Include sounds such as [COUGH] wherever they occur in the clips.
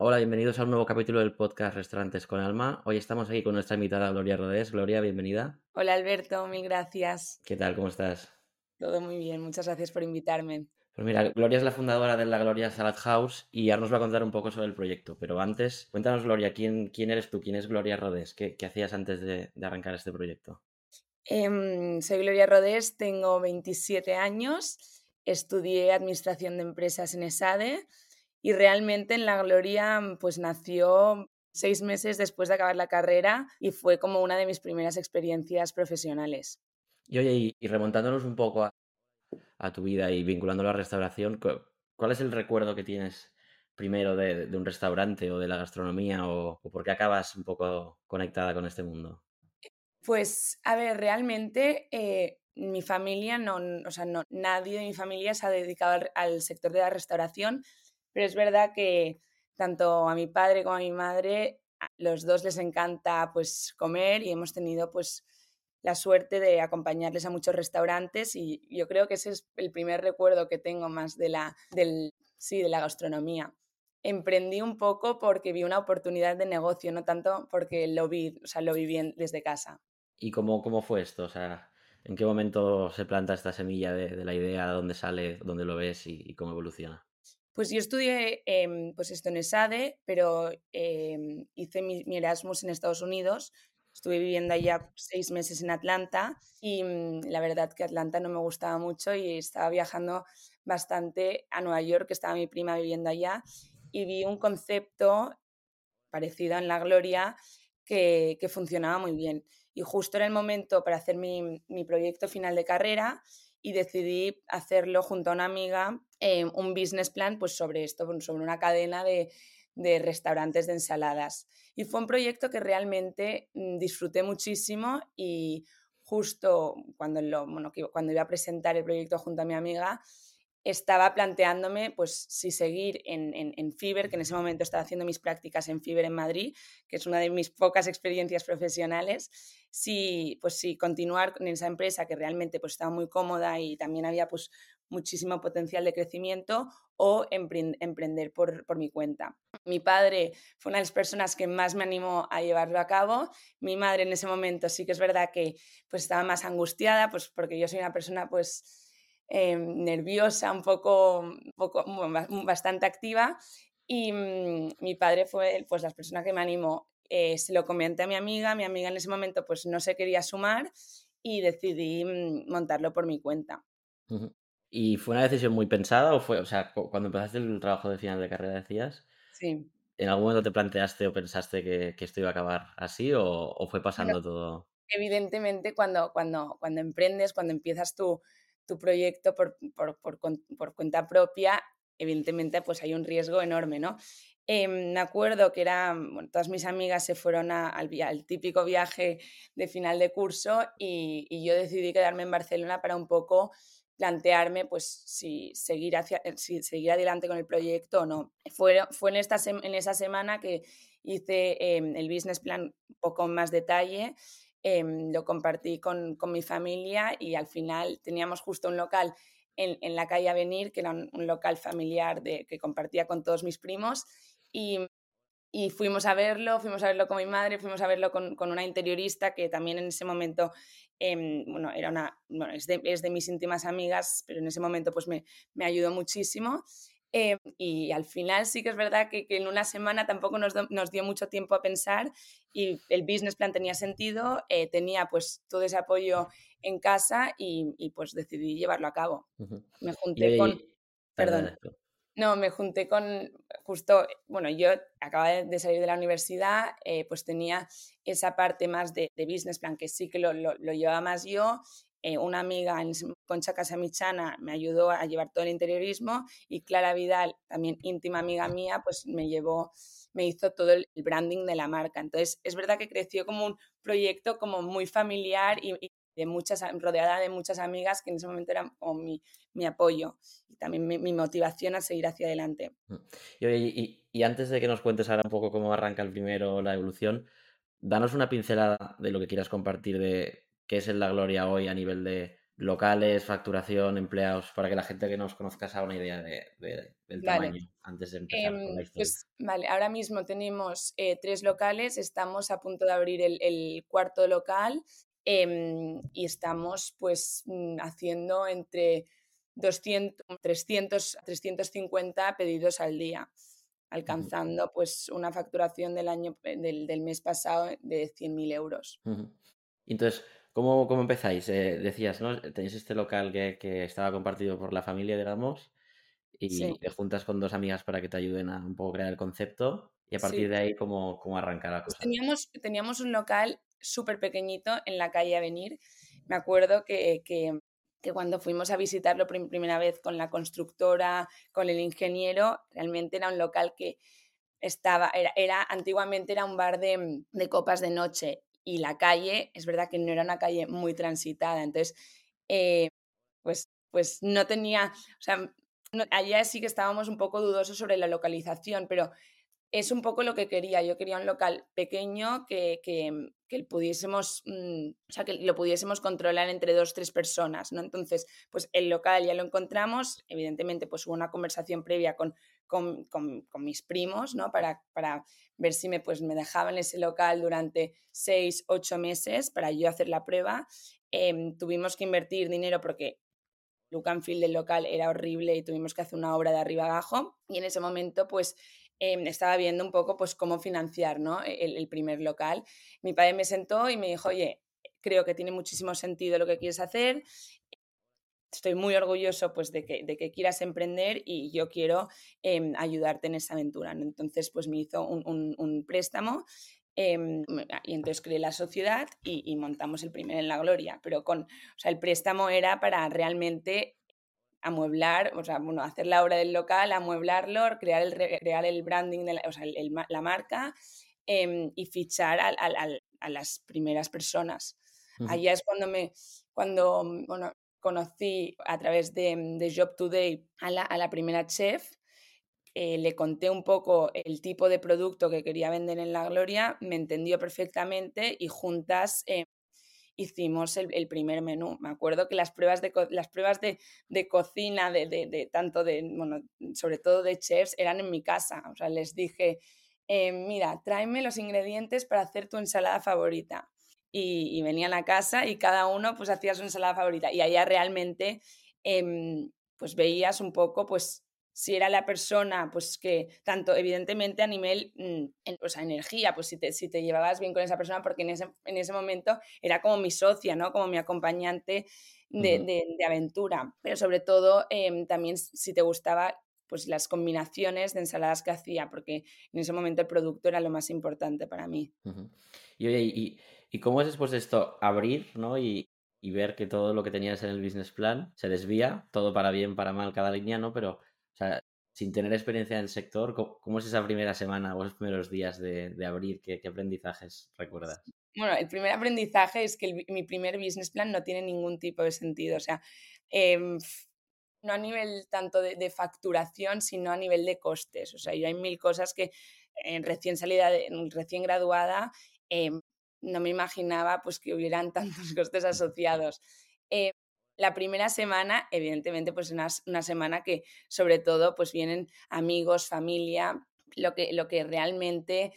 Hola, bienvenidos a un nuevo capítulo del podcast Restaurantes con Alma. Hoy estamos aquí con nuestra invitada Gloria Rodés. Gloria, bienvenida. Hola Alberto, mil gracias. ¿Qué tal? ¿Cómo estás? Todo muy bien, muchas gracias por invitarme. Pues mira, Gloria es la fundadora de la Gloria Salad House y ahora nos va a contar un poco sobre el proyecto. Pero antes, cuéntanos, Gloria, ¿quién, quién eres tú? ¿Quién es Gloria Rodés? ¿Qué, qué hacías antes de, de, arrancar este proyecto? Eh, soy Gloria Rodés, tengo 27 años, estudié Administración de Empresas en ESADE y realmente en La Gloria pues nació seis meses después de acabar la carrera y fue como una de mis primeras experiencias profesionales. Y oye, y, y remontándonos un poco a, a, tu vida y vinculándolo a la restauración, ¿cuál es el recuerdo que tienes primero de, de un restaurante o de la gastronomía o, o por qué acabas un poco conectada con este mundo? Pues, a ver, realmente eh, mi familia, no, o sea, no, nadie de mi familia se ha dedicado al, al sector de la restauración, pero es verdad que tanto a mi padre como a mi madre, los dos les encanta pues comer y hemos tenido pues la suerte de acompañarles a muchos restaurantes y yo creo que ese es el primer recuerdo que tengo más de la, del, sí, de la gastronomía. Emprendí un poco porque vi una oportunidad de negocio, no tanto porque lo vi, o sea, lo viví desde casa. ¿Y cómo, cómo fue esto? O sea, ¿en qué momento se planta esta semilla de, la idea? ¿Dónde sale? ¿Dónde lo ves? Y cómo evoluciona? Pues yo estudié eh, pues esto en ESADE, pero eh, hice mi, mi, Erasmus en Estados Unidos. Estuve viviendo allá seis meses en Atlanta y mmm, la verdad que Atlanta no me gustaba mucho y estaba viajando bastante a Nueva York, que estaba mi prima viviendo allá, y vi un concepto parecido en La Gloria que, que funcionaba muy bien. Y justo era el momento para hacer mi, mi proyecto final de carrera y decidí hacerlo junto a una amiga, eh, un business plan pues sobre esto, sobre una cadena de, de, restaurantes de ensaladas. Y fue un proyecto que realmente mm, disfruté muchísimo y justo cuando, bueno, cuando iba a presentar el proyecto junto a mi amiga, estaba planteándome pues si seguir en, en, en, Fiverr, que en ese momento estaba haciendo mis prácticas en Fiverr en Madrid, que es una de mis pocas experiencias profesionales, si, pues, si continuar en esa empresa que realmente pues, estaba muy cómoda y también había pues, muchísimo potencial de crecimiento o emprender por, por, mi cuenta. Mi padre fue una de las personas que más me animó a llevarlo a cabo. Mi madre en ese momento sí que es verdad que pues, estaba más angustiada, pues porque yo soy una persona pues eh, nerviosa, un poco, un poco, bastante activa. Y mmm, mi padre fue pues, la persona que me animó. Eh, se lo comenté a mi amiga, mi amiga en ese momento pues no se quería sumar y decidí mmm, montarlo por mi cuenta. ¿Y fue una decisión muy pensada o fue, o sea, cuando empezaste el trabajo de final de carrera decías? Sí. ¿En algún momento te planteaste o pensaste que, que esto iba a acabar así o, o fue pasando bueno, todo? Evidentemente, cuando, cuando, cuando emprendes, cuando empiezas tu, tu proyecto por, por, por, por, cuenta propia, evidentemente pues hay un riesgo enorme, ¿no? Eh, me acuerdo que era, bueno, todas mis amigas se fueron a, al, al, típico viaje de final de curso y, y, yo decidí quedarme en Barcelona para un poco plantearme pues si seguir, hacia, si seguir adelante con el proyecto o no. Fue, fue en, esta en esa semana que hice eh, el business plan un poco más detalle eh, lo compartí con, con, mi familia y al final teníamos justo un local en, en la calle Avenir, que era un, local familiar de, que compartía con todos mis primos y, y, fuimos a verlo, fuimos a verlo con mi madre, fuimos a verlo con, con una interiorista que también en ese momento, eh, bueno, era una, es de, es de, mis íntimas amigas, pero en ese momento pues me, me ayudó muchísimo eh, y al final sí que es verdad que, que en una semana tampoco nos, do, nos, dio mucho tiempo a pensar y el business plan tenía sentido, eh, tenía pues todo ese apoyo en casa y, y pues decidí llevarlo a cabo. Uh -huh. Me junté y, con... Perdón. No, me junté con justo, bueno, yo acababa de salir de la universidad, eh, pues tenía esa parte más de, de, business plan que sí que lo, lo, lo llevaba más yo eh, una amiga, Concha Casamichana, me ayudó a llevar todo el interiorismo y Clara Vidal, también íntima amiga mía, pues me llevó, me hizo todo el branding de la marca. Entonces, es verdad que creció como un proyecto como muy familiar y, de muchas, rodeada de muchas amigas que en ese momento eran mi, mi apoyo y también mi, motivación a seguir hacia adelante. Mm. Y, y, y, antes de que nos cuentes ahora un poco cómo arranca el primero, la evolución, danos una pincelada de lo que quieras compartir de qué es en la gloria hoy a nivel de, locales, facturación, empleados, para que la gente que nos conozca se haga una idea del tamaño antes de empezar con la Em, historia. pues vale, ahora mismo tenemos eh, tres locales, estamos a punto de abrir el, el cuarto local em, y estamos pues mm, haciendo entre 200, 300, 350 pedidos al día, alcanzando pues una facturación del año eh, del, del mes pasado de 100.000 euros. Entonces, ¿cómo, cómo empezáis? Eh, decías, ¿no? Tenéis este local que, que estaba compartido por la familia, digamos, y Sí, te juntas con dos amigas para que te ayuden a un poco crear el concepto, y a partir sí. de ahí, ¿cómo, cómo arranca la Pues cosa? teníamos, teníamos un local súper pequeñito en la calle Avenir. Me acuerdo que, que, que cuando fuimos a visitarlo por primera vez con la constructora, con el ingeniero, realmente era un local que estaba, era, era antiguamente era un bar de, de copas de noche y la calle, es verdad que no era una calle muy transitada, entonces, eh, pues, pues no tenía, o sea, allá sí que estábamos un poco dudosos sobre la localización, pero es un poco lo que quería. Yo quería un local pequeño que, que, que pudiésemos, mmm, o sea, que lo pudiésemos controlar entre dos, tres personas, ¿no? Entonces, pues el local ya lo encontramos, evidentemente, pues hubo una conversación previa con, con, con, con mis primos, ¿no? Para, para ver si me, pues, me dejaban ese local durante seis, ocho meses para yo hacer la prueba. Eh, tuvimos que invertir dinero porque feel del local era horrible y tuvimos que hacer una obra de arriba abajo. Y en ese momento, pues eh, estaba viendo un poco pues cómo financiar ¿no? el, el, primer local. Mi padre me sentó y me dijo, oye, creo que tiene muchísimo sentido lo que quieres hacer. Estoy muy orgulloso pues, de, que, de que quieras emprender y yo quiero eh, ayudarte en esa aventura. ¿no? Entonces, pues me hizo un, un, un préstamo eh, y entonces creé la sociedad y, y, montamos el primer en la gloria, pero con, o sea, el préstamo era para realmente amueblar, o sea, bueno, hacer la obra del local, amueblarlo, crear el, crear el branding, de la, o sea, el, el, la marca eh, y fichar a, a, a, las primeras personas. Allá es cuando me, cuando, bueno, conocí a través de, de Job Today a la, a la primera chef, eh, le conté un poco el tipo de producto que quería vender en La Gloria, me entendió perfectamente y juntas eh, hicimos el, primer menú. Me acuerdo que las pruebas de, las pruebas de, cocina, de, tanto de, bueno, sobre todo de chefs, eran en mi casa. O sea, les dije, eh, mira, tráeme los ingredientes para hacer tu ensalada favorita. Y, y, venían a casa y cada uno pues hacía su ensalada favorita. Y allá realmente eh, pues veías un poco pues si era la persona, pues que tanto evidentemente a nivel, mm, o sea, energía, pues si te, si te llevabas bien con esa persona, porque en ese, en ese momento era como mi socia, ¿no? Como mi acompañante de, uh -huh. de, de aventura. Pero sobre todo eh, también si te gustaba pues las combinaciones de ensaladas que hacía, porque en ese momento el producto era lo más importante para mí. Uh -huh. Y oye, ¿y, ¿y cómo es después de esto abrir, ¿no? Y, y ver que todo lo que tenías en el business plan se desvía, todo para bien, para mal, cada línea, ¿no? Pero o sea, sin tener experiencia en el sector, ¿cómo, cómo es esa primera semana o los primeros días de, de abrir? ¿Qué, ¿Qué, aprendizajes recuerdas? Bueno, el primer aprendizaje es que el, mi primer business plan no tiene ningún tipo de sentido. O sea, eh, no a nivel tanto de, de, facturación, sino a nivel de costes. O sea, yo hay mil cosas que eh, recién salida, de, recién graduada, eh, no me imaginaba pues que hubieran tantos [LAUGHS] costes asociados. Eh, la primera semana, evidentemente, pues una, una, semana que sobre todo pues vienen amigos, familia, lo que, lo que realmente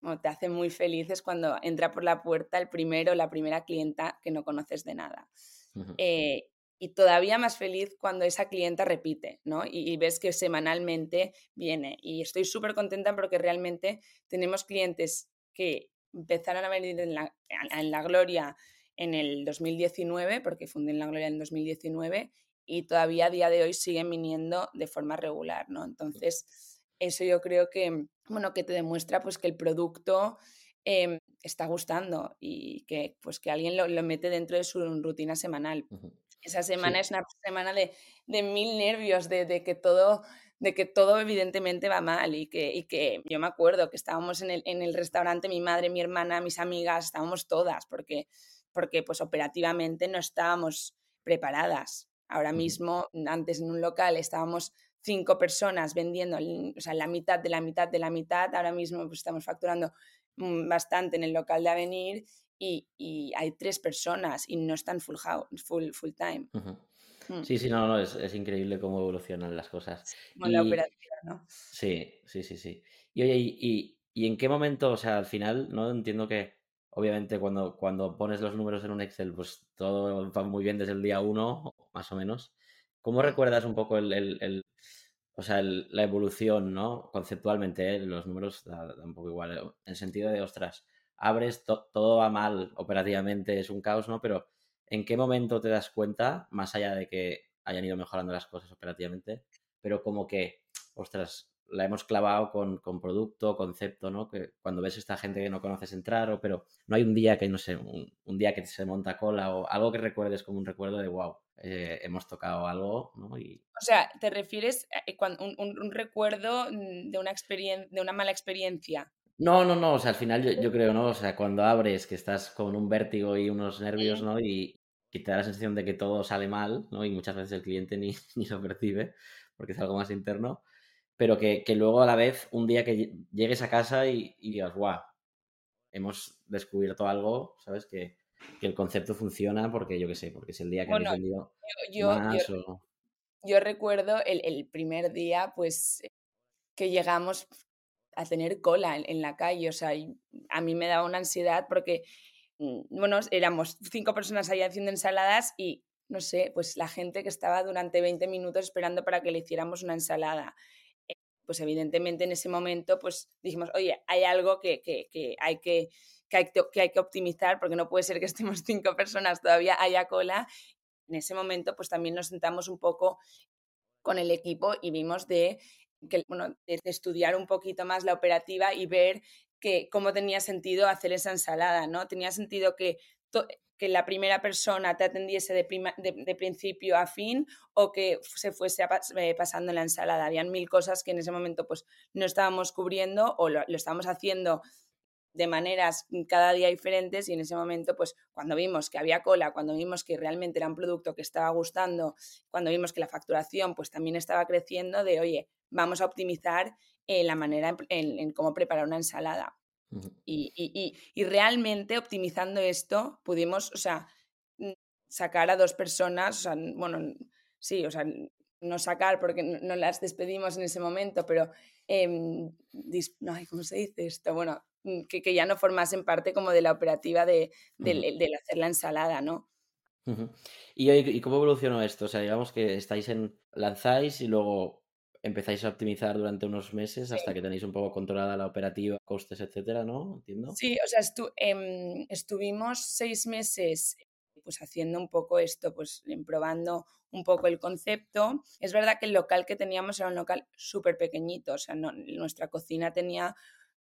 bueno, te hace muy feliz es cuando entra por la puerta el primero, la primera clienta que no conoces de nada. Uh -huh. eh, y todavía más feliz cuando esa clienta repite, ¿no? Y, y ves que semanalmente viene. Y estoy súper contenta porque realmente tenemos clientes que empezaron a venir en la, en la gloria en el 2019, porque fundé en La Gloria en 2019, y todavía a día de hoy siguen viniendo de forma regular, ¿no? Entonces, eso yo creo que, bueno, que te demuestra pues que el producto eh, está gustando y que, pues, que alguien lo, lo, mete dentro de su rutina semanal. Uh -huh. Esa semana sí. es una semana de, de mil nervios, de, de, que todo de que todo evidentemente va mal y que, y que yo me acuerdo que estábamos en el, en el restaurante, mi madre, mi hermana, mis amigas, estábamos todas, porque porque pues operativamente no estábamos preparadas. Ahora mismo, antes en un local estábamos cinco personas vendiendo, o sea, la mitad de la mitad de la mitad. Ahora mismo pues, estamos facturando mm, bastante en el local de Avenir y, y hay tres personas y no están full, full, full time. Mm. Sí, sí, no, no, es, es, increíble cómo evolucionan las cosas. Como la operativa, ¿no? Sí, sí, sí, sí. Y oye, y, y, en qué momento, o sea, al final, ¿no? Entiendo que obviamente cuando, cuando pones los números en un Excel, pues todo va muy bien desde el día uno, más o menos. ¿Cómo recuerdas un poco el, el, o sea, la evolución, ¿no? Conceptualmente, ¿eh? los números da, un poco igual, en sentido de, ostras, abres, todo va mal operativamente, es un caos, ¿no? Pero ¿en qué momento te das cuenta, más allá de que hayan ido mejorando las cosas operativamente, pero como que, ostras, la hemos clavado con, con, producto, concepto, ¿no? Que cuando ves a esta gente que no conoces entrar, o, pero no hay un día que, no sé, un, un, día que se monta cola o algo que recuerdes como un recuerdo de, wow, eh, hemos tocado algo, ¿no? Y... O sea, ¿te refieres a un, un, un recuerdo de una, de una mala experiencia? No, no, no, o sea, al final yo, yo, [LAUGHS] creo, ¿no? O sea, cuando abres que estás con un vértigo y unos nervios, ¿no? Y, que te da la sensación de que todo sale mal, ¿no? Y muchas veces el cliente ni, [LAUGHS] ni lo percibe porque es algo más interno pero que, que, luego a la vez un día que llegues a casa y, y digas, guau, hemos descubierto algo, ¿sabes? Que, que, el concepto funciona porque yo qué sé, porque es el día que bueno, habéis vendido yo, más yo, o... yo recuerdo el, el, primer día, pues, que llegamos a tener cola en, en la calle, o sea, a mí me daba una ansiedad porque, bueno, éramos cinco personas ahí haciendo ensaladas y, no sé, pues la gente que estaba durante 20 minutos esperando para que le hiciéramos una ensalada pues evidentemente en ese momento pues dijimos, oye, hay algo que, que, que hay que, que, hay que optimizar porque no puede ser que [LAUGHS] estemos cinco personas, todavía haya cola. En ese momento pues también nos sentamos un poco con el equipo y vimos de, que, bueno, de estudiar un poquito más la operativa y ver que, cómo tenía sentido hacer esa ensalada, ¿no? Tenía sentido que que la primera persona te atendiese de, prima, de, de, principio a fin o que se fuese a, eh, pasando la ensalada. Habían mil cosas que en ese momento pues no estábamos cubriendo o lo, lo estábamos haciendo de maneras cada día diferentes y en ese momento, pues cuando vimos que había cola, cuando vimos que realmente era un producto que estaba gustando, cuando vimos que la facturación pues también estaba creciendo, de oye, vamos a optimizar eh, la manera en, cómo preparar una ensalada. Y, y, y, realmente optimizando esto pudimos, o sea, sacar a dos personas, o sea, bueno, sí, o sea, no sacar porque no las despedimos en ese momento, pero, eh, no, ¿cómo se dice esto? Bueno, que, que, ya no formasen parte como de la operativa de, de, uh -huh. de hacer la ensalada, ¿no? Uh -huh. ¿Y, ¿Y cómo evolucionó esto? O sea, digamos que estáis en, lanzáis y luego empezáis a optimizar durante unos meses sí. hasta que tenéis un poco controlada la operativa, costes, etcétera, ¿no? Entiendo. Sí, o sea, estu eh, estuvimos seis meses pues haciendo un poco esto, pues probando un poco el concepto. Es verdad que el local que teníamos era un local súper pequeñito, o sea, no, nuestra cocina tenía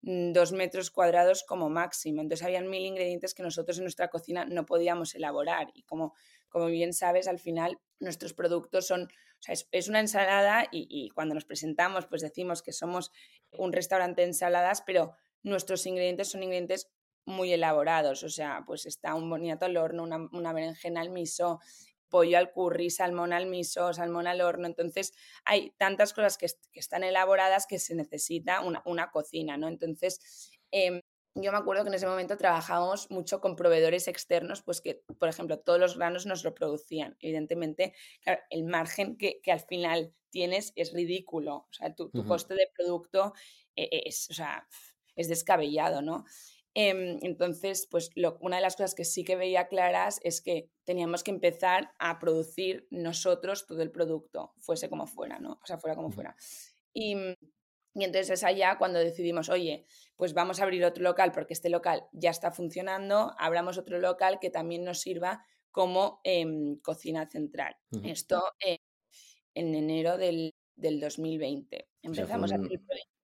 mm, dos metros cuadrados como máximo. Entonces habían mil ingredientes que nosotros en nuestra cocina no podíamos elaborar. Y como, como bien sabes, al final nuestros productos son, o sea, es, una ensalada y, cuando nos presentamos pues decimos que somos un restaurante de ensaladas, pero nuestros ingredientes son ingredientes muy elaborados, o sea, pues está un boniato al horno, una, una berenjena al miso, pollo al curry, salmón al miso, salmón al horno. Entonces, hay tantas cosas que, están elaboradas que se necesita una, una cocina, ¿no? Entonces, eh, yo me acuerdo que en ese momento trabajábamos mucho con proveedores externos, pues que, por ejemplo, todos los granos nos lo producían. Evidentemente, claro, el margen que, que al final tienes es ridículo. O sea, tu, tu uh -huh. coste de producto eh, es, o sea, es descabellado, ¿no? Eh, entonces, pues lo, una de las cosas que sí que veía claras es que teníamos que empezar a producir nosotros todo el producto, fuese como fuera, ¿no? O sea, fuera como fuera. Y, y entonces es allá cuando decidimos, oye, pues vamos a abrir otro local porque este local ya está funcionando, abramos otro local que también nos sirva como eh, cocina central. Uh -huh. Esto eh, en enero del, del 2020. Empezamos o sea, un... a hacer el proyecto.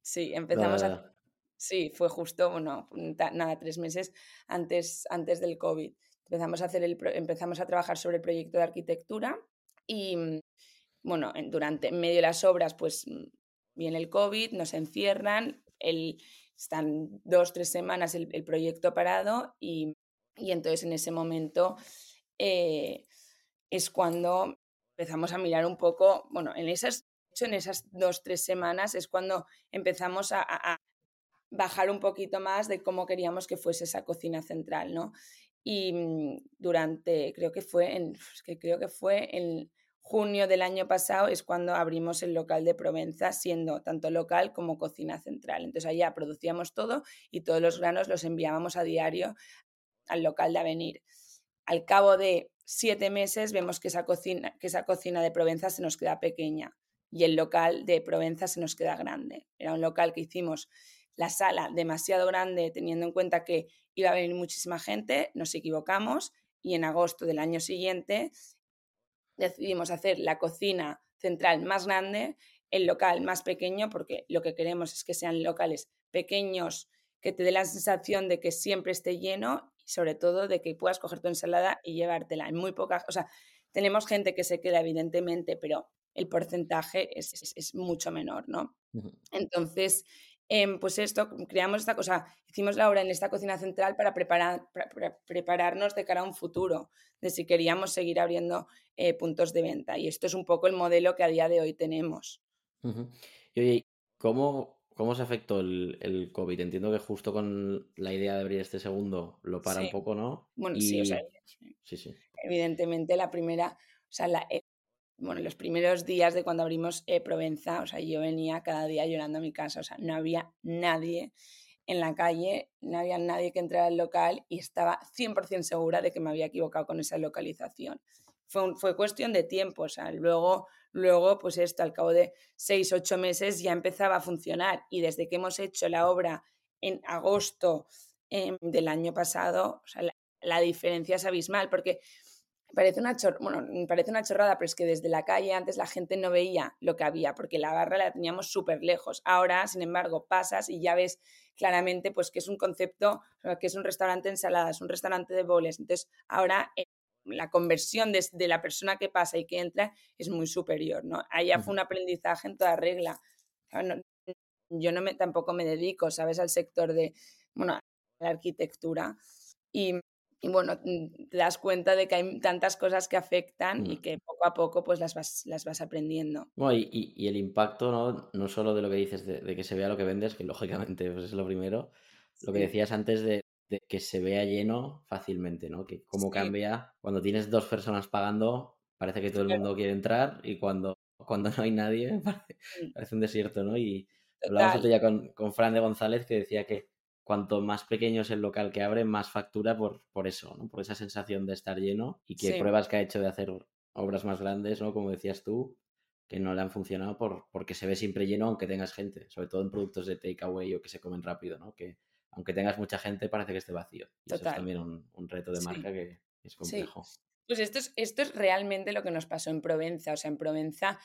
Sí, empezamos a Sí, fue justo, bueno, nada, tres meses antes, antes del COVID. Empezamos a, hacer el, empezamos a trabajar sobre el proyecto de arquitectura y, bueno, durante, en medio de las obras, pues viene el COVID, nos encierran, el, están dos, tres semanas el, proyecto parado y, y, entonces en ese momento eh, es cuando empezamos a mirar un poco, bueno, en esas en esas dos, tres semanas es cuando empezamos a, bajar un poquito más de cómo queríamos que fuese esa cocina central, ¿no? Y mm, durante, creo que fue que creo que fue en junio del año pasado es cuando abrimos el local de Provenza, siendo tanto local como cocina central. Entonces allá producíamos todo y todos los granos los enviábamos a diario al local de Avenir. Al cabo de siete meses vemos que esa cocina, que esa cocina de Provenza se nos queda pequeña y el local de Provenza se nos queda grande. Era un local que hicimos la sala demasiado grande teniendo en cuenta que iba a venir muchísima gente, nos equivocamos y en agosto del año siguiente decidimos hacer la cocina central más grande, el local más pequeño, porque lo que queremos es que sean locales pequeños, que te dé la sensación de que siempre esté lleno y sobre todo de que puedas coger tu ensalada y llevártela. En muy pocas, o sea, tenemos gente que se queda evidentemente, pero el porcentaje es, mucho menor, ¿no? Entonces, em, pues esto, creamos esta cosa, hicimos la obra en esta cocina central para, preparar, prepararnos de cara a un futuro, de si queríamos seguir abriendo eh, puntos de venta. Y esto es un poco el modelo que a día de hoy tenemos. Y oye, ¿cómo, ¿cómo se afectó el, el, COVID? Entiendo que justo con la idea de abrir este segundo lo para un poco, ¿no? Bueno, sí, o sea, sí, sí. evidentemente la primera, o sea, la, eh, bueno, los primeros días de cuando abrimos eh, Provenza, o sea, yo venía cada día llorando a mi casa, o sea, no había nadie en la calle, no había nadie que entrara al local y estaba 100% segura de que me había equivocado con esa localización. Fue, fue cuestión de tiempo, o sea, luego, luego, pues esto, al cabo de seis, ocho meses ya empezaba a funcionar y desde que hemos hecho la obra en agosto em, del año pasado, o sea, la, la diferencia es abismal, porque parece una, bueno, parece una chorrada, pero es que desde la calle antes la gente no veía lo que había, porque la barra la teníamos súper lejos. Ahora, sin embargo, pasas y ya ves claramente pues, que es un concepto, que es un restaurante de ensaladas, un restaurante de boles. Entonces, ahora eh, la conversión de, la persona que pasa y que entra es muy superior. ¿no? Allá fue un aprendizaje en toda regla. yo no me, tampoco me dedico, ¿sabes?, al sector de, bueno, la arquitectura. Y y bueno, mm, te das cuenta de que hay tantas cosas que afectan y mm. que poco a poco pues las vas, las vas aprendiendo. Bueno, y, y, el impacto, ¿no? no solo de lo que dices, de, que se vea lo que vendes, que [LAUGHS] lógicamente pues es lo primero, lo que decías antes de, de, que se vea lleno fácilmente, ¿no? Que cómo cambia cuando tienes dos personas pagando, parece que todo el mundo quiere entrar y cuando, cuando no hay nadie [LAUGHS] parece, un desierto, ¿no? Y hablábamos otro día con, con Fran de González que decía que cuanto más pequeño es el local que abre, más factura por, por eso, ¿no? Por esa sensación de estar lleno y que pruebas que ha hecho de hacer obras más grandes, ¿no? Como decías tú, que no le han funcionado por, porque se ve siempre lleno aunque tengas gente, sobre todo en productos de takeaway o que se comen rápido, ¿no? Que aunque tengas mucha gente parece que esté vacío. Y eso es también un, reto de marca que es complejo. Pues esto es, esto es realmente lo que nos pasó en Provenza. O sea, en Provenza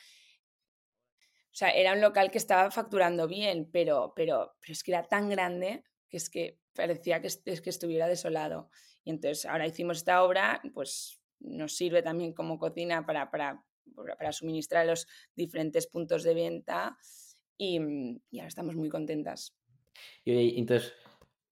o sea, era un local que estaba facturando bien, pero, pero, pero es que era tan grande que es que parecía que, es que estuviera desolado. Y entonces ahora hicimos esta obra, pues nos sirve también como cocina para, para, para suministrar los diferentes puntos de venta y, y, ahora estamos muy contentas. Y entonces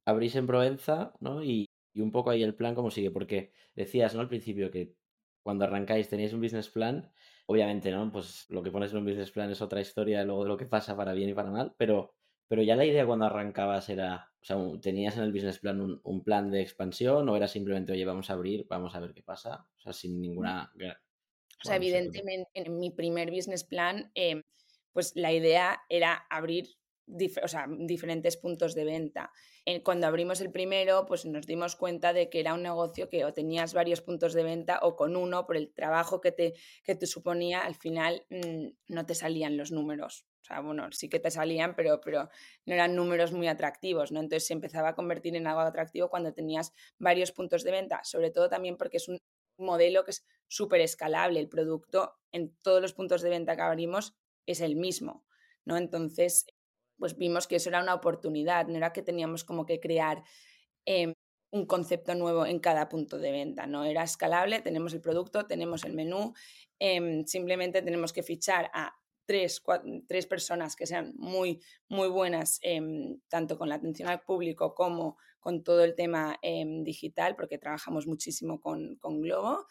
abrís en Provenza, ¿no? Y, y, un poco ahí el plan cómo sigue, porque decías, ¿no? Al principio que cuando arrancáis tenéis un business plan, obviamente, ¿no? Pues lo que pones en un business plan es otra historia luego de lo que pasa para bien y para mal, pero pero ya la idea cuando arrancabas era, o sea, ¿tenías en el business plan un, plan de expansión o era simplemente, oye, vamos a abrir, vamos a ver qué pasa? O sea, sin ninguna... O sea, evidentemente en mi primer business plan, em, pues la idea era abrir o sea, diferentes puntos de venta. Cuando abrimos el primero, pues nos dimos cuenta de que era un negocio que o tenías varios puntos de venta o con uno, por el trabajo que te, que te suponía, al final mm, no te salían los números. O sea, bueno, sí que te salían, pero, pero no eran números muy atractivos, ¿no? Entonces se empezaba a convertir en algo atractivo cuando tenías varios puntos de venta, sobre todo también porque es un modelo que es súper escalable. El producto en todos los puntos de venta que abrimos es el mismo, ¿no? Entonces, pues vimos que eso era una oportunidad, no era que teníamos como que crear em, un concepto nuevo en cada punto de venta, ¿no? Era escalable, tenemos el producto, tenemos el menú, em, simplemente tenemos que fichar a tres, tres personas que sean muy, muy buenas, em, tanto con la atención al público como con todo el tema em, digital, porque trabajamos muchísimo con, con Globo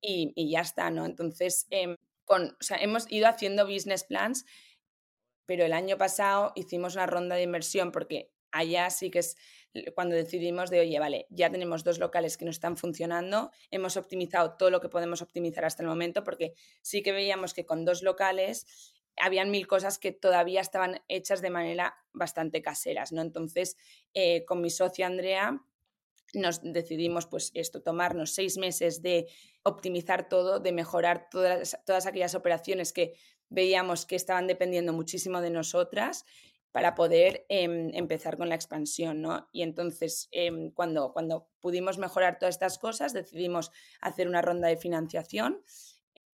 y, y, ya está, ¿no? Entonces, em, con, o sea, hemos ido haciendo business plans, pero el año pasado hicimos una ronda de inversión porque allá sí que es cuando decidimos de, oye, vale, ya tenemos dos locales que no están funcionando, hemos optimizado todo lo que podemos optimizar hasta el momento, porque sí que veíamos que con dos locales habían mil cosas que todavía estaban hechas de manera bastante caseras, ¿no? Entonces, eh, con mi socia Andrea, nos decidimos pues esto, tomarnos seis meses de optimizar todo, de mejorar todas, todas aquellas operaciones que veíamos que estaban dependiendo muchísimo de nosotras para poder em, empezar con la expansión, ¿no? Y entonces, em, cuando, cuando pudimos mejorar todas estas cosas, decidimos hacer una ronda de financiación,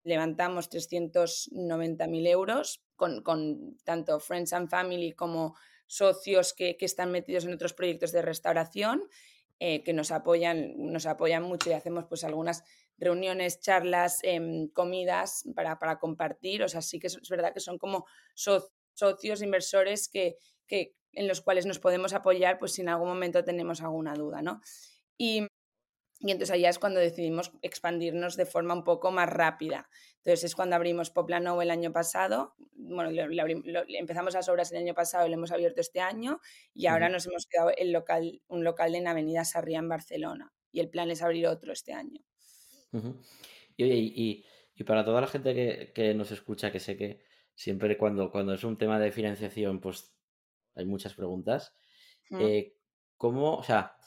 levantamos 390.000 euros con, con, tanto Friends and Family como socios que, que están metidos en otros proyectos de restauración eh, que nos apoyan, nos apoyan mucho y hacemos pues algunas reuniones, charlas, em, comidas para, para, compartir. O sea, sí que es, verdad que son como socios, inversores que, que, en los cuales nos podemos apoyar pues si en algún momento tenemos alguna duda, ¿no? Y y entonces allá es cuando decidimos expandirnos de forma un poco más rápida. Entonces es cuando abrimos Poplano el año pasado. Bueno, empezamos las obras el año pasado y lo hemos abierto este año. Y ahora nos hemos quedado el local, un local en Avenida Sarriá en Barcelona. Y el plan es abrir otro este año. y, y, y, para toda la gente que, que, nos escucha, que sé que siempre cuando, cuando es un tema de financiación, pues hay muchas preguntas. eh, ¿Cómo, o sea,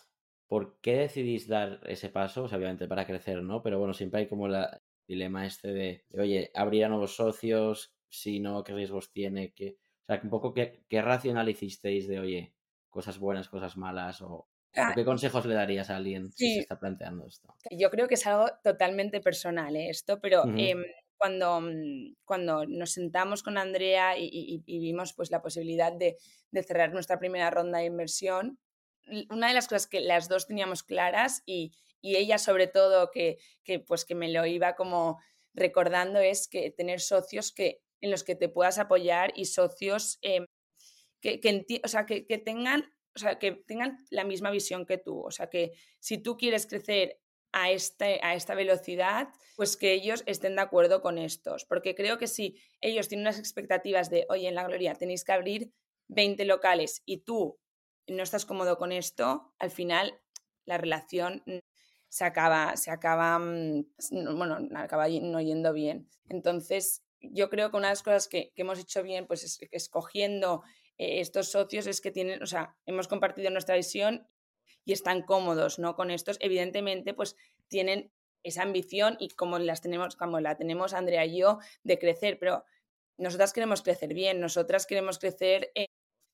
¿Por qué decidís dar ese paso? obviamente para crecer, ¿no? Pero bueno, siempre hay como el dilema este de, oye, abrir a nuevos socios, si no, ¿qué riesgos tiene? que O sea, un poco qué, qué racional hicisteis de, oye, cosas buenas, cosas malas, o, ah, qué consejos le darías a alguien si se está planteando esto? Yo creo que es algo totalmente personal ¿eh? esto, pero em, cuando, mm, cuando nos sentamos con Andrea y, vimos pues la posibilidad de, de, cerrar nuestra primera ronda de inversión, una de las cosas que las dos teníamos claras y, ella sobre todo que, pues que me lo iba como recordando es que tener socios que, en los que te puedas apoyar y socios em, que, o sea, que, tengan, o sea, que tengan la misma visión que tú. O sea, que si tú quieres crecer a, este, a esta velocidad, pues que ellos estén de acuerdo con estos. Porque creo que si ellos tienen unas expectativas de, oye, en la Gloria tenéis que abrir 20 locales y tú no estás cómodo con esto, al final la relación se acaba, se acaba, mm, bueno, acaba no yendo bien. Entonces, yo creo que una de las cosas que, hemos hecho bien, pues es, escogiendo eh, estos socios es que tienen, o sea, hemos compartido nuestra visión y están cómodos, ¿no? Con estos, evidentemente, pues tienen esa ambición y como las tenemos, como la tenemos Andrea y yo, de crecer, pero nosotras queremos crecer bien, nosotras queremos crecer eh,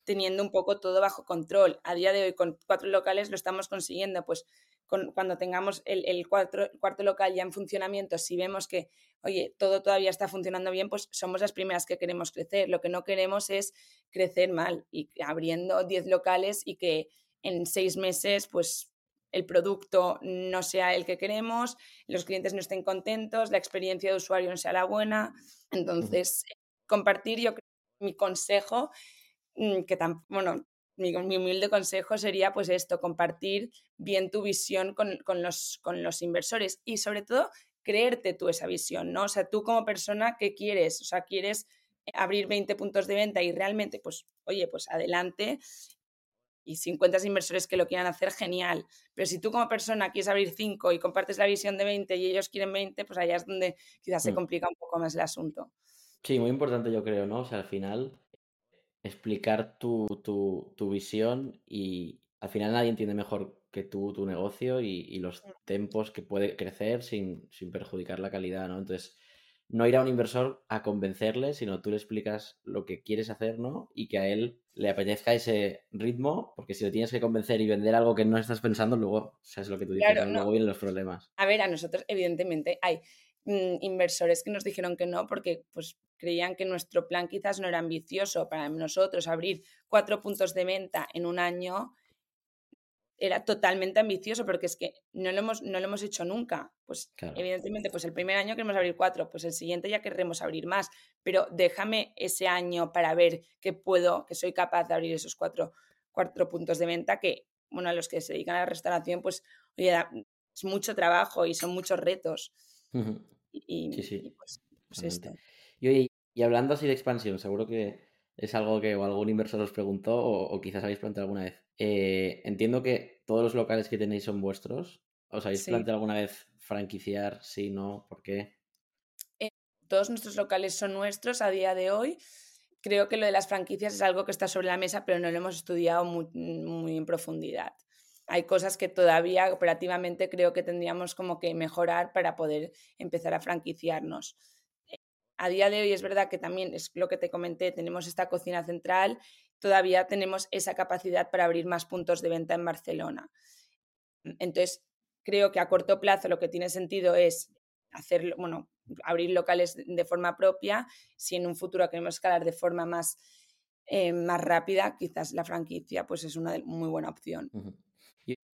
teniendo un poco todo bajo control. A día de hoy, con cuatro locales lo estamos consiguiendo, pues cuando tengamos el, cuarto local ya en funcionamiento, si vemos que, oye, todo todavía está funcionando bien, pues somos las primeras que queremos crecer. Lo que no queremos es crecer mal y abriendo diez locales y que en seis meses, pues el producto no sea el que queremos, los clientes no estén contentos, la experiencia de usuario no sea la buena. Entonces, compartir, yo creo, mi consejo que tan, bueno, mi, humilde consejo sería pues esto, compartir bien tu visión con, los, con los inversores y sobre todo creerte tú esa visión, ¿no? O sea, tú como persona, ¿qué quieres? O sea, quieres abrir 20 puntos de venta y realmente, pues, oye, pues adelante. Y si encuentras inversores que lo quieran hacer, genial. Pero si tú como persona quieres abrir 5 y compartes la visión de 20 y ellos quieren 20, pues allá es donde quizás se mm. complica un poco más el asunto. Sí, muy importante yo creo, ¿no? O sea, al final explicar tu, tu, visión y al final nadie entiende mejor que tú tu negocio y, los tempos que puede crecer sin, sin, perjudicar la calidad, ¿no? Entonces, no ir a un inversor a convencerle, sino tú le explicas lo que quieres hacer, ¿no? Y que a él le apetezca ese ritmo, porque si lo tienes que convencer y vender algo que no estás pensando, luego, sabes lo que tú dices, luego vienen los problemas. A ver, a nosotros, evidentemente, hay mm, inversores que nos dijeron que no porque pues creían que nuestro plan quizás no era ambicioso para nosotros. Abrir cuatro puntos de venta en un año era totalmente ambicioso porque es que no lo hemos, no lo hemos hecho nunca. Pues evidentemente, pues el primer año queremos abrir cuatro, pues el siguiente ya querremos abrir más, pero déjame ese año para ver que puedo, que soy capaz de abrir esos cuatro, cuatro puntos de venta que, bueno, a los que se dedican a la restauración, pues, oye, es mucho trabajo y son muchos retos. Y, sí, sí. Pues pues esto. Y, y hablando así de expansión, seguro que es algo que algún inversor os preguntó o, quizás habéis planteado alguna vez. Eh, entiendo que todos los locales que tenéis son vuestros. ¿Os habéis planteado alguna vez franquiciar? Sí, no, ¿por qué? Eh, todos nuestros locales son nuestros a día de hoy. Creo que lo de las franquicias es algo que está sobre la mesa, pero no lo hemos estudiado muy, muy en profundidad. Hay cosas que todavía operativamente creo que tendríamos como que mejorar para poder empezar a franquiciarnos a día de hoy es verdad que también es lo que te comenté, tenemos esta cocina central, todavía tenemos esa capacidad para abrir más puntos de venta en Barcelona. Entonces, creo que a corto plazo lo que tiene sentido es hacer, bueno, abrir locales de forma propia. Si en un futuro queremos escalar de forma más, eh, más rápida, quizás la franquicia pues es una muy buena opción.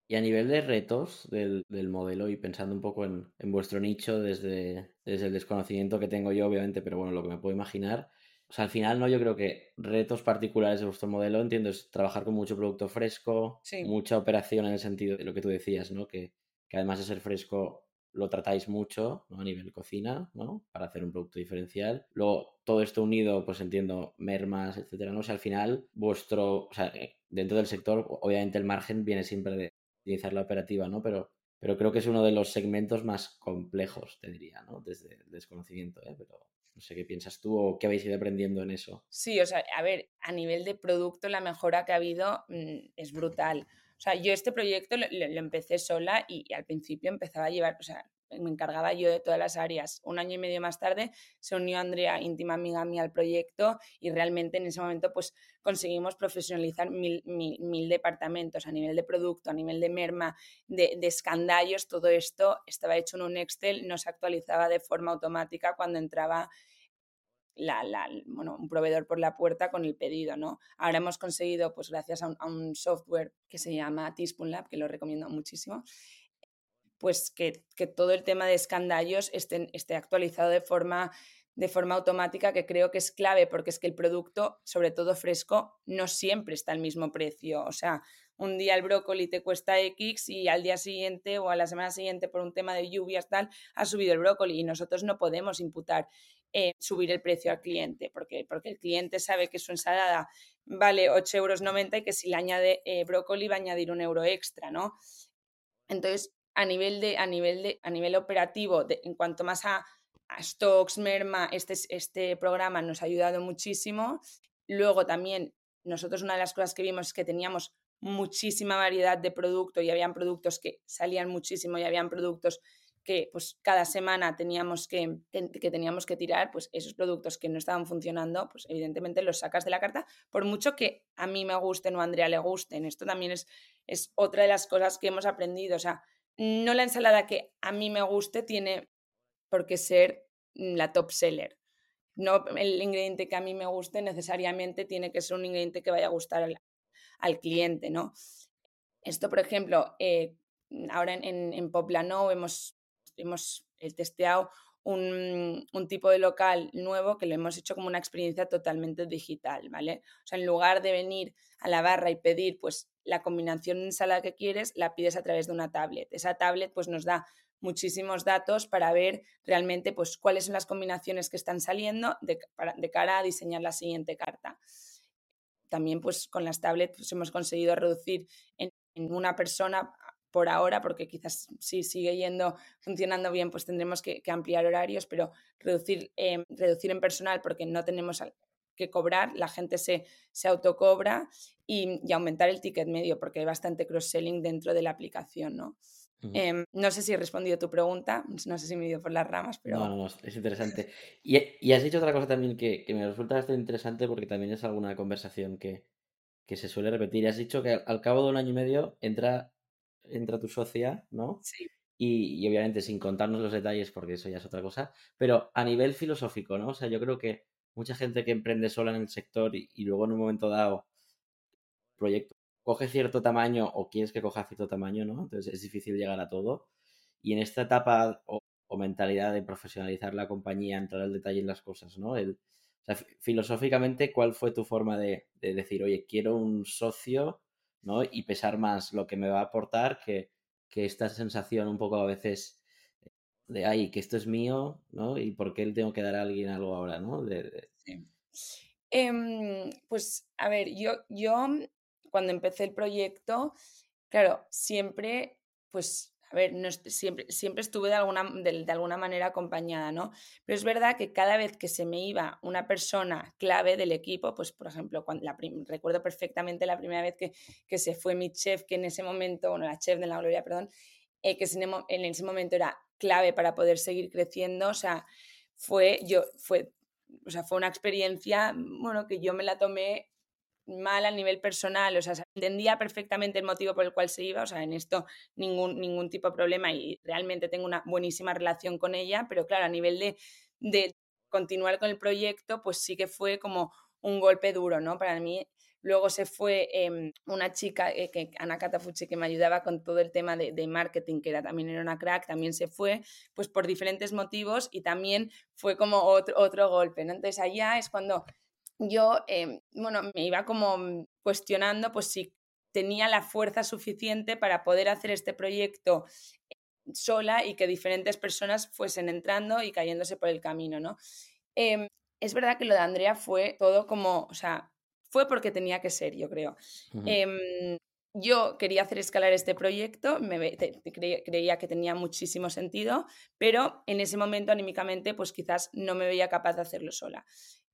Y a nivel de retos del, modelo y pensando un poco en, vuestro nicho desde, desde, el desconocimiento que tengo yo, obviamente, pero bueno, lo que me puedo imaginar. O sea, al final, ¿no? Yo creo que retos particulares de vuestro modelo, entiendo, es trabajar con mucho producto fresco, mucha operación en el sentido de lo que tú decías, ¿no? Que, que además de ser fresco, lo tratáis mucho ¿no? a nivel cocina, ¿no? Para hacer un producto diferencial. Luego, todo esto unido, pues entiendo, mermas, etcétera, ¿no? O sea, al final, vuestro, o sea, eh, dentro del sector, obviamente el margen viene siempre de, utilizar la operativa, ¿no? Pero, pero creo que es uno de los segmentos más complejos, te diría, ¿no? Desde el desconocimiento, ¿eh? Pero no sé qué piensas tú o qué habéis ido aprendiendo en eso. Sí, o sea, a ver, a nivel de producto la mejora que ha habido mm, es brutal. O sea, yo este proyecto lo, empecé sola y, y, al principio empezaba a llevar, o sea, me encargaba yo de todas las áreas. Un año y medio más tarde se unió Andrea, íntima amiga mía, al proyecto y realmente en ese momento pues conseguimos profesionalizar mil, departamentos a nivel de producto, a nivel de merma, de, de, todo esto estaba hecho en un Excel, no se actualizaba de forma automática cuando entraba la, bueno, un proveedor por la puerta con el pedido, ¿no? Ahora hemos conseguido, pues gracias a un, a un software que se llama Teaspoon Lab, que lo recomiendo muchísimo, pues que, todo el tema de escandallos esté, esté actualizado de forma, de forma automática, que creo que es clave, porque es que el producto, sobre todo fresco, no siempre está al mismo precio. O sea, un día el brócoli te cuesta X y al día siguiente o a la semana siguiente por un tema de lluvias tal, ha subido el brócoli y nosotros no podemos imputar eh, subir el precio al cliente, porque, porque el cliente sabe que su ensalada vale 8,90 euros y que si le añade eh, brócoli va a añadir un euro extra, ¿no? Entonces, a nivel, de, a nivel, de, a nivel operativo, en cuanto más a, stocks, merma, este, este programa nos ha ayudado muchísimo. Luego también nosotros una de las cosas que vimos es que teníamos muchísima variedad de productos y habían productos que salían muchísimo y habían productos que pues cada semana teníamos que, que, teníamos que tirar, pues esos productos que no estaban funcionando, pues evidentemente los sacas de la carta, por mucho que a mí me gusten o a Andrea le gusten. Esto también es, es otra de las cosas que hemos aprendido. O sea, no la ensalada que a mí me guste tiene por qué ser la top seller. No el ingrediente que a mí me guste necesariamente tiene que ser un ingrediente que vaya a gustar al, cliente, ¿no? Esto, por ejemplo, eh, ahora en, en, Poplano hemos, hemos eh, testeado un, un, tipo de local nuevo que lo hemos hecho como una experiencia totalmente digital, ¿vale? O sea, en lugar de venir a la barra y pedir pues la combinación de ensalada que quieres, la pides a través de una tablet. Esa tablet pues nos da muchísimos datos para ver realmente pues cuáles son las combinaciones que están saliendo de, de cara a diseñar la siguiente carta. También pues con las tablets pues, hemos conseguido reducir en, una persona por ahora, porque quizás si sigue yendo, funcionando bien, pues tendremos que, ampliar horarios, pero reducir, eh, reducir en personal porque no tenemos que cobrar, la gente se, se autocobra y, y, aumentar el ticket medio porque hay bastante cross-selling dentro de la aplicación, ¿no? Em, no sé si he respondido a tu pregunta, [LAUGHS] no sé si me he ido por las ramas, pero... No, no, no es interesante. Y, y, has dicho otra cosa también que, que, me resulta bastante interesante porque también es alguna conversación que, que se suele repetir. Has dicho que al cabo de un año y medio entra entra tu socia, ¿no? Sí. Y, obviamente sin contarnos los detalles, porque eso ya es otra cosa, pero a nivel filosófico, ¿no? O sea, yo creo que mucha gente que emprende sola en el sector y, luego en un momento dado proyecto coge cierto tamaño o quieres que coja cierto tamaño, ¿no? Entonces es difícil llegar a todo. Y en esta etapa o, mentalidad de profesionalizar la compañía, entrar al detalle en las cosas, ¿no? El, filosóficamente, ¿cuál fue tu forma de, de decir, oye, quiero un socio ¿no? Y pesar más lo que me va a aportar que, esta sensación un poco a veces de, ay, que esto es mío, ¿no? Y por qué le tengo que dar a alguien algo ahora, ¿no? Sí. Em, pues, a ver, yo, yo cuando empecé el proyecto, claro, siempre, pues a ver, no, siempre, siempre estuve de alguna, de, alguna manera acompañada, ¿no? Pero es verdad que cada vez que se me iba una persona clave del equipo, pues por ejemplo, cuando la recuerdo perfectamente la primera vez que, que, se fue mi chef, que en ese momento, bueno, la chef de la Gloria, perdón, eh, que en ese momento era clave para poder seguir creciendo, o sea, fue, yo, fue, o sea, fue una experiencia, bueno, que yo me la tomé mal a nivel personal, o sea, entendía perfectamente el motivo por el cual se iba, o sea, en esto ningún, ningún tipo de problema y realmente tengo una buenísima relación con ella, pero claro, a nivel de, de continuar con el proyecto, pues sí que fue como un golpe duro, ¿no? Para mí Luego se fue em, una chica, eh, que, Ana Catafucci, que me ayudaba con todo el tema de, marketing, que era, también era una crack, también se fue, pues por diferentes motivos y también fue como otro, otro golpe, ¿no? Entonces allá es cuando yo, em, bueno, me iba como cuestionando pues si tenía la fuerza suficiente para poder hacer este proyecto sola y que diferentes personas fuesen entrando y cayéndose por el camino, ¿no? Em, es verdad que lo de Andrea fue todo como, o sea, fue porque tenía que ser, yo creo. Em, yo quería hacer escalar este proyecto, me, creía que tenía muchísimo sentido, pero en ese momento anímicamente pues quizás no me veía capaz de hacerlo sola.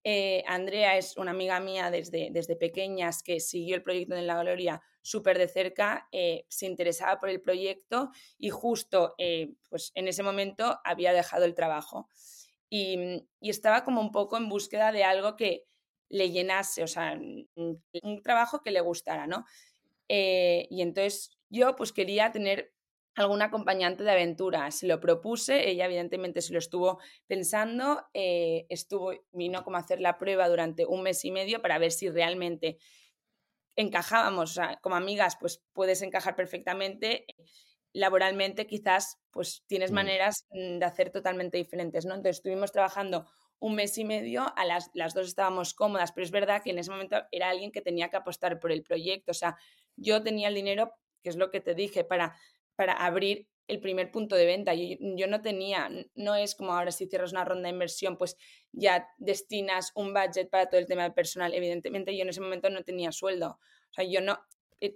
Eh, Andrea es una amiga mía desde, desde pequeñas que siguió el proyecto de la Gloria súper de cerca, eh, se interesaba por el proyecto y justo eh, pues en ese momento había dejado el trabajo. Y, y, estaba como un poco en búsqueda de algo que le llenase, o sea, un trabajo que le gustara, ¿no? y entonces yo pues quería tener algún acompañante de aventura. Se lo propuse, ella evidentemente se lo estuvo pensando, eh, estuvo, vino como a hacer la prueba durante un mes y medio para ver si realmente encajábamos, o sea, como amigas, pues puedes encajar perfectamente. Laboralmente quizás pues tienes mm. maneras mm, de hacer totalmente diferentes, ¿no? Entonces estuvimos trabajando un mes y medio, a las, las dos estábamos cómodas, pero es verdad que en ese momento era alguien que tenía que apostar por el proyecto, o sea, yo tenía el dinero, que es lo que te dije, para para abrir el primer punto de venta. Yo, yo, no tenía, no es como ahora si cierras una ronda de inversión, pues ya destinas un budget para todo el tema personal. Evidentemente yo en ese momento no tenía sueldo. O sea, yo no,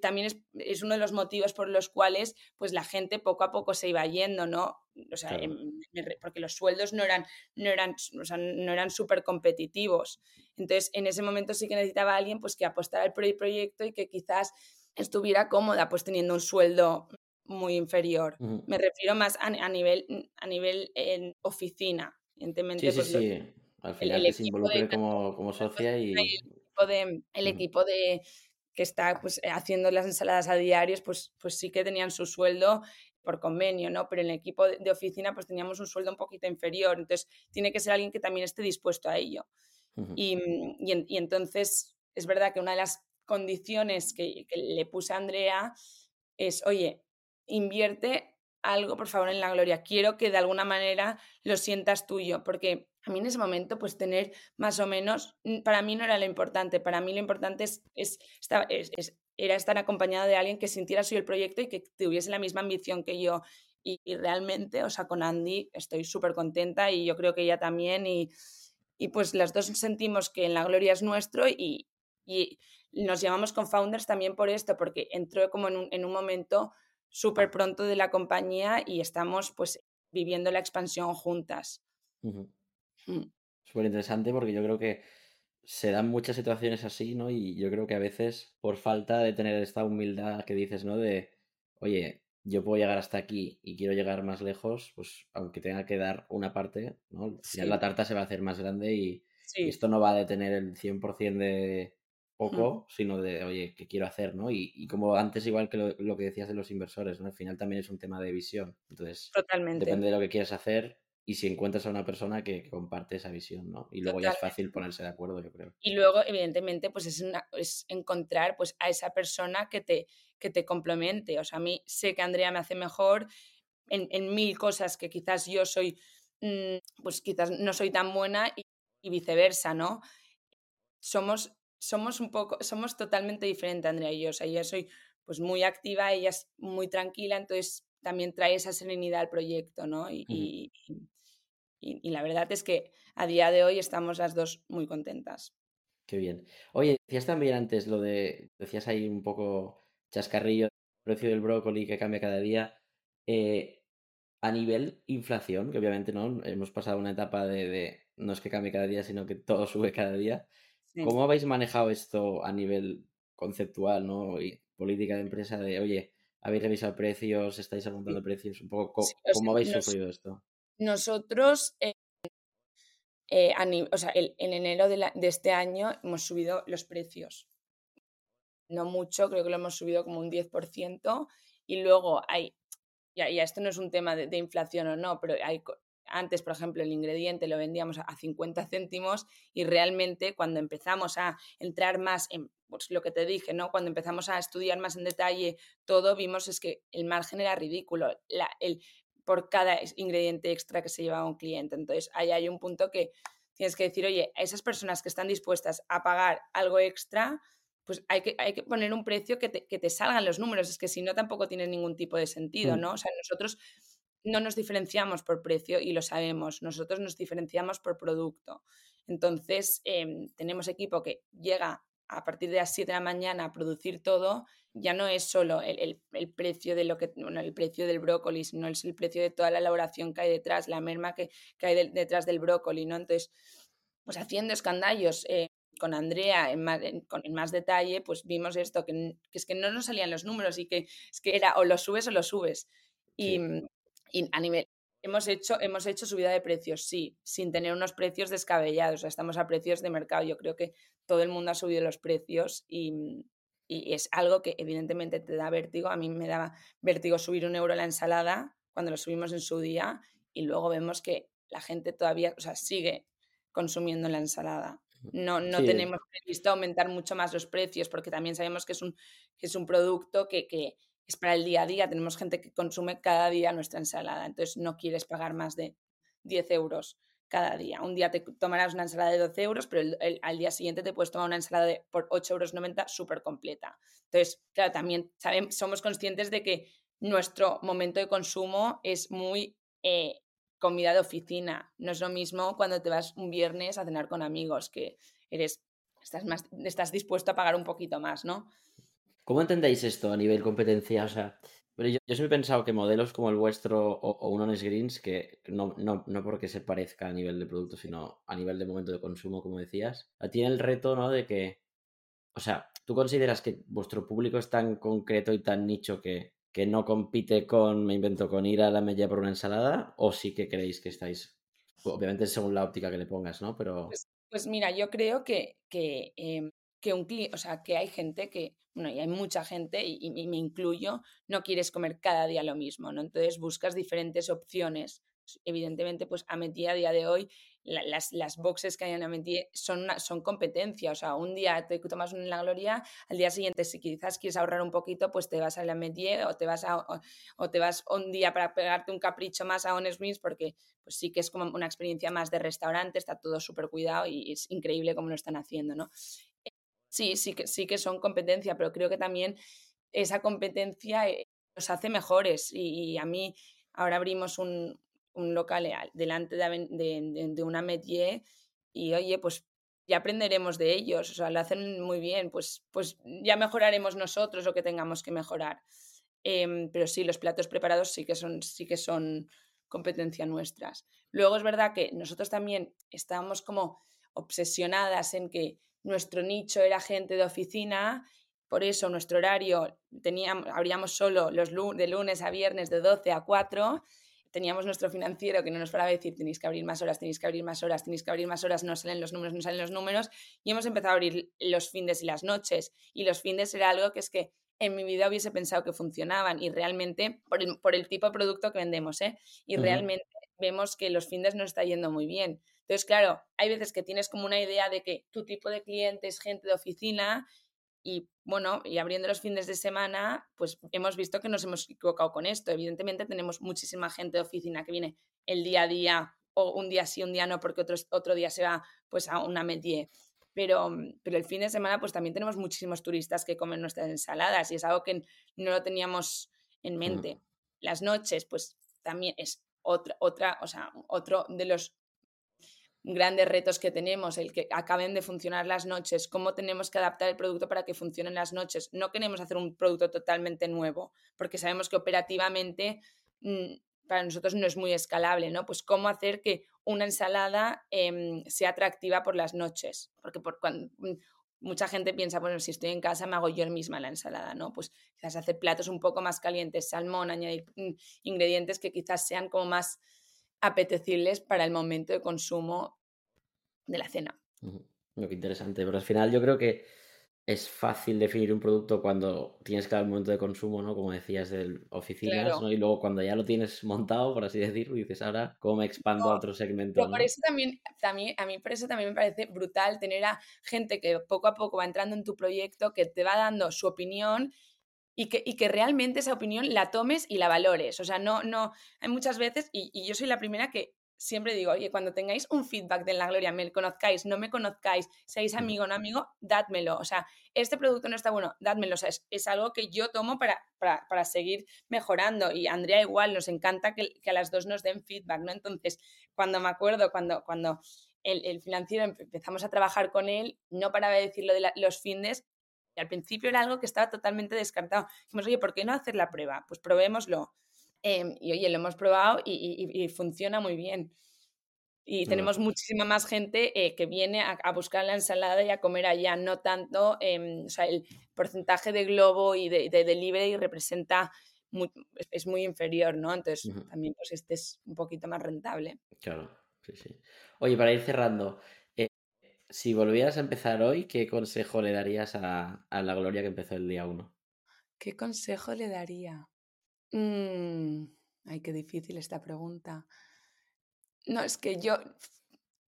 también es, es, uno de los motivos por los cuales pues la gente poco a poco se iba yendo, ¿no? O sea, em, porque los sueldos no eran, no eran, o sea, no eran súper competitivos. Entonces, en ese momento sí que necesitaba alguien pues que apostara al proyecto y que quizás estuviera cómoda pues teniendo un sueldo muy inferior. Me refiero más a, nivel, a nivel en oficina. Evidentemente, sí, sí, pues, sí. Al final que se involucre como, como socia y... El equipo de, el equipo de que está pues, haciendo las ensaladas a diarios, pues, pues sí que tenían su sueldo por convenio, ¿no? Pero en el equipo de, oficina pues teníamos un sueldo un poquito inferior, entonces tiene que ser alguien que también esté dispuesto a ello. y, y, y, entonces es verdad que una de las condiciones que, que le puse a Andrea es, oye, invierte algo, por favor, en la gloria. Quiero que de alguna manera lo sientas tuyo, porque a mí en ese momento, pues tener más o menos, para mí no era lo importante, para mí lo importante es, es, era estar acompañado de alguien que sintiera suyo el proyecto y que tuviese la misma ambición que yo. Y, realmente, o sea, con Andy estoy súper contenta y yo creo que ella también. Y, y, pues las dos sentimos que en la gloria es nuestro y, y nos llamamos con founders también por esto, porque entró como en un, en un momento súper pronto de la compañía y estamos pues viviendo la expansión juntas. Mm. Súper interesante porque yo creo que se dan muchas situaciones así, ¿no? Y yo creo que a veces por falta de tener esta humildad que dices, ¿no? De, oye, yo puedo llegar hasta aquí y quiero llegar más lejos, pues aunque tenga que dar una parte, ¿no? Ya la tarta se va a hacer más grande y, y esto no va a detener el 100% de, poco, sino de, oye, ¿qué quiero hacer? ¿no? Y, como antes, igual que lo, que decías de los inversores, ¿no? Al final también es un tema de visión. Entonces, depende de lo que quieras hacer y si encuentras a una persona que, comparte esa visión, ¿no? Y luego ya es fácil ponerse de acuerdo, yo creo. Y luego, evidentemente, pues es, es encontrar pues, a esa persona que te, que te complemente. O sea, a mí sé que Andrea me hace mejor en, en mil cosas que quizás yo soy, mm, pues quizás no soy tan buena y, y viceversa, ¿no? Somos somos un poco, somos totalmente diferentes, Andrea y yo. O sea, yo soy pues muy activa, ella es muy tranquila, entonces también trae esa serenidad al proyecto, ¿no? Y, y, la verdad es que a día de hoy estamos las dos muy contentas. Qué bien. Oye, decías también antes lo de, decías ahí un poco chascarrillo, el precio del brócoli que cambia cada día. Eh, a nivel inflación, que obviamente no, hemos pasado una etapa de, no es que cambie cada día, sino que todo [LAUGHS] sube cada día. ¿Cómo habéis manejado esto a nivel conceptual, ¿no? Y política de empresa de, oye, habéis revisado precios, estáis aumentando precios, un poco, ¿cómo, habéis sufrido esto? Nosotros, eh, eh, o sea, en enero de, este año hemos subido los precios. No mucho, creo que lo hemos subido como un 10%. Y luego hay, ya, esto no es un tema de, inflación o no, pero hay, antes, por ejemplo, el ingrediente lo vendíamos a 50 céntimos y realmente cuando empezamos a entrar más en pues, lo que te dije, ¿no? Cuando empezamos a estudiar más en detalle todo, vimos es que el margen era ridículo. La, el, por cada ingrediente extra que se llevaba un cliente. Entonces, ahí hay un punto que tienes que decir, oye, a esas personas que están dispuestas a pagar algo extra, pues hay que, hay que poner un precio que te, que te, salgan los números. Es que si no, tampoco tiene ningún tipo de sentido, mm. ¿no? O sea, nosotros no nos diferenciamos por precio y lo sabemos, nosotros nos diferenciamos por producto. Entonces, em, tenemos equipo que llega a partir de las 7 de la mañana a producir todo, ya no es solo el, precio de lo que, bueno, el precio del brócoli, sino es el precio de toda la elaboración que hay detrás, la merma que, hay detrás del brócoli, ¿no? Entonces, pues haciendo escandallos eh, con Andrea en más, con, más detalle, pues vimos esto, que, es que no nos salían los números y que es que era o lo subes o lo subes. Y, y a nivel, hemos hecho, hemos hecho subida de precios, sí, sin tener unos precios descabellados, o sea, estamos a precios de mercado. Yo creo que todo el mundo ha subido los precios y, y es algo que evidentemente te da vértigo. A mí me daba vértigo subir un euro la ensalada cuando lo subimos en su día y luego vemos que la gente todavía, o sea, sigue consumiendo la ensalada. No, no tenemos previsto aumentar mucho más los precios porque también sabemos que es un, que es un producto que, que, es para el día a día. Tenemos gente que consume cada día nuestra ensalada, entonces no quieres pagar más de 10 euros cada día. Un día te tomarás una ensalada de 12 euros, pero al día siguiente te puedes tomar una ensalada de, por 8,90 euros súper completa. Entonces, claro, también somos conscientes de que nuestro momento de consumo es muy eh, comida de oficina. No es lo mismo cuando te vas un viernes a cenar con amigos, que eres, estás, más, estás dispuesto a pagar un poquito más, ¿no? ¿Cómo entendéis esto a nivel competencia? O sea, pero yo, siempre he pensado que modelos como el vuestro o, un Honest Greens, que no, no, no, porque se parezca a nivel de producto, sino a nivel de momento de consumo, como decías, tiene el reto, ¿no? De que, o sea, ¿tú consideras que vuestro público es tan concreto y tan nicho que, que no compite con, me invento, con ir a la media por una ensalada? ¿O sí que creéis que estáis, obviamente según la óptica que le pongas, ¿no? Pero... Pues, pues mira, yo creo que, que em, que un o sea, que hay gente que, bueno, y hay mucha gente, y, me incluyo, no quieres comer cada día lo mismo, ¿no? Entonces buscas diferentes opciones. Evidentemente, pues Ametí a día de hoy, las, las boxes que hay en Ametí son, son competencia, o sea, un día te tomas una en la gloria, al día siguiente si quizás quieres ahorrar un poquito, pues te vas a la Ametí o te vas o, te vas un día para pegarte un capricho más a Greens porque pues sí que es como una experiencia más de restaurante, está todo súper cuidado y es increíble cómo lo están haciendo, ¿no? Sí, sí que, sí que son competencia, pero creo que también esa competencia eh, nos hace mejores. Y, a mí ahora abrimos un, un local eh, delante de, de, una métier y oye, pues ya aprenderemos de ellos, o sea, lo hacen muy bien, pues, pues ya mejoraremos nosotros lo que tengamos que mejorar. Em, pero sí, los platos preparados sí que son, sí que son competencia nuestras. Luego es verdad que nosotros también estábamos como obsesionadas en que nuestro nicho era gente de oficina, por eso nuestro horario teníamos, abríamos solo los de lunes a viernes de 12 a 4. Teníamos nuestro financiero que no nos paraba decir tenéis que abrir más horas, tenéis que abrir más horas, tenéis que abrir más horas, no salen los números, no salen los números. Y hemos empezado a abrir los fines y las noches. Y los fines era algo que es que en mi vida hubiese pensado que funcionaban y realmente, por el, por el tipo de producto que vendemos, ¿eh? y realmente vemos que los fines nos está yendo muy bien. Entonces, claro, hay veces que tienes como una idea de que tu tipo de cliente es gente de oficina y bueno, y abriendo los fines de semana, pues hemos visto que nos hemos equivocado con esto. Evidentemente tenemos muchísima gente de oficina que viene el día a día o un día sí, un día no, porque otro, otro día se va pues a una métier. Pero, pero el fin de semana pues también tenemos muchísimos turistas que comen nuestras ensaladas y es algo que no lo teníamos en mente. las noches, pues también es otra, otra, o sea, otro de los grandes retos que tenemos, el que acaben de funcionar las noches, cómo tenemos que adaptar el producto para que funcionen las noches. No queremos hacer un producto totalmente nuevo, porque sabemos que operativamente mm, para nosotros no es muy escalable, ¿no? Pues cómo hacer que una ensalada em, sea atractiva por las noches, porque por cuando, mm, mucha gente piensa, bueno, si estoy en casa me hago yo misma la ensalada, ¿no? Pues quizás hacer platos un poco más calientes, salmón, añadir mm, ingredientes que quizás sean como más apetecibles para el momento de consumo de la cena. Lo que interesante, pero al final yo creo que es fácil definir un producto cuando tienes cada momento de consumo, ¿no? Como decías, de oficinas, ¿no? Y luego cuando ya lo tienes montado, por así decirlo, dices, ahora, ¿cómo me expando a otro segmento? por eso también, también, a mí por eso también me parece brutal tener a gente que poco a poco va entrando en tu proyecto, que te va dando su opinión y que, y que, realmente esa opinión la tomes y la valores. O sea, no, no, hay muchas veces, y, y, yo soy la primera que siempre digo, oye, cuando tengáis un feedback de la gloria, me conozcáis, no me conozcáis, seáis amigo o no amigo, dádmelo. O sea, este producto no está bueno, dádmelo. O sea, es, algo que yo tomo para, para, seguir mejorando. Y Andrea igual, nos encanta que, a las dos nos den feedback, ¿no? Entonces, cuando me acuerdo, cuando, cuando el, financiero empezamos a trabajar con él, no paraba de decir lo de los fines, y al principio era algo que estaba totalmente descartado. Dijimos, oye, ¿por qué no hacer la prueba? Pues probémoslo. Em, y oye, lo hemos probado y, funciona muy bien. Y tenemos muchísima más gente eh, que viene a, buscar la ensalada y a comer allá, no tanto, em, o sea, el porcentaje de globo y de, de delivery representa, es muy inferior, ¿no? Entonces también pues este es un poquito más rentable. Claro, sí, sí. Oye, para ir cerrando, eh, si volvieras a empezar hoy, ¿qué consejo le darías a, a la Gloria que empezó el día 1? ¿Qué consejo le daría? Mm, ay, qué difícil esta pregunta. No, es que yo,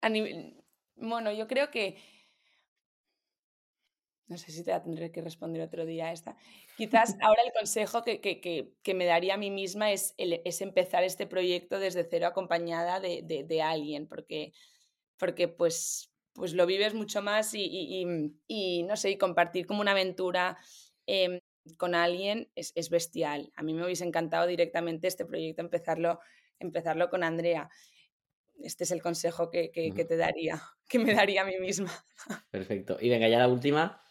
a nivel, bueno, yo creo que, no sé si te la tendré que responder otro día esta. Quizás [LAUGHS] ahora el consejo que, que, que, me daría a mí misma es, es empezar este proyecto desde cero acompañada de, de, de alguien, porque, porque pues, pues lo vives mucho más y, y, y, no sé, y compartir como una aventura. Eh, con alguien es, es, bestial. A mí me hubiese encantado directamente este proyecto empezarlo, empezarlo con Andrea. Este es el consejo que, que, que te daría, [LAUGHS] que me daría a mí misma. [LAUGHS] Perfecto. Y venga, ya la última.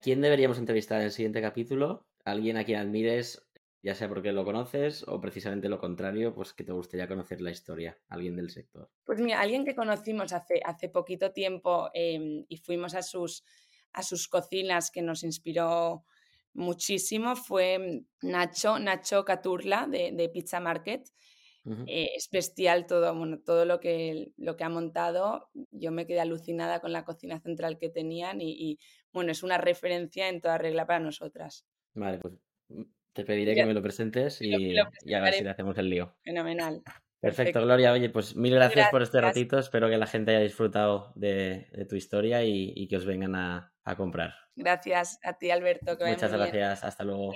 ¿Quién deberíamos entrevistar en el siguiente capítulo? ¿Alguien a quien admires, ya sea porque lo conoces o precisamente lo contrario, pues que te gustaría conocer la historia, alguien del sector? Pues mira, alguien que conocimos hace, hace poquito tiempo eh, y fuimos a sus, a sus cocinas que nos inspiró muchísimo fue Nacho, Nacho Caturla de, Pizza Market. Eh, es bestial todo, bueno, todo lo que, lo que ha montado. Yo me quedé alucinada con la cocina central que tenían y, bueno, es una referencia en toda regla para nosotras. Vale, pues mm, te pediré que me lo presentes y, a ver si le hacemos el lío. Fenomenal. Perfecto, Gloria. Oye, pues mil gracias, por este ratito. Espero que la gente haya disfrutado de, tu historia y, que os vengan a, a comprar. Gracias a ti, Alberto. Muchas gracias. Hasta luego.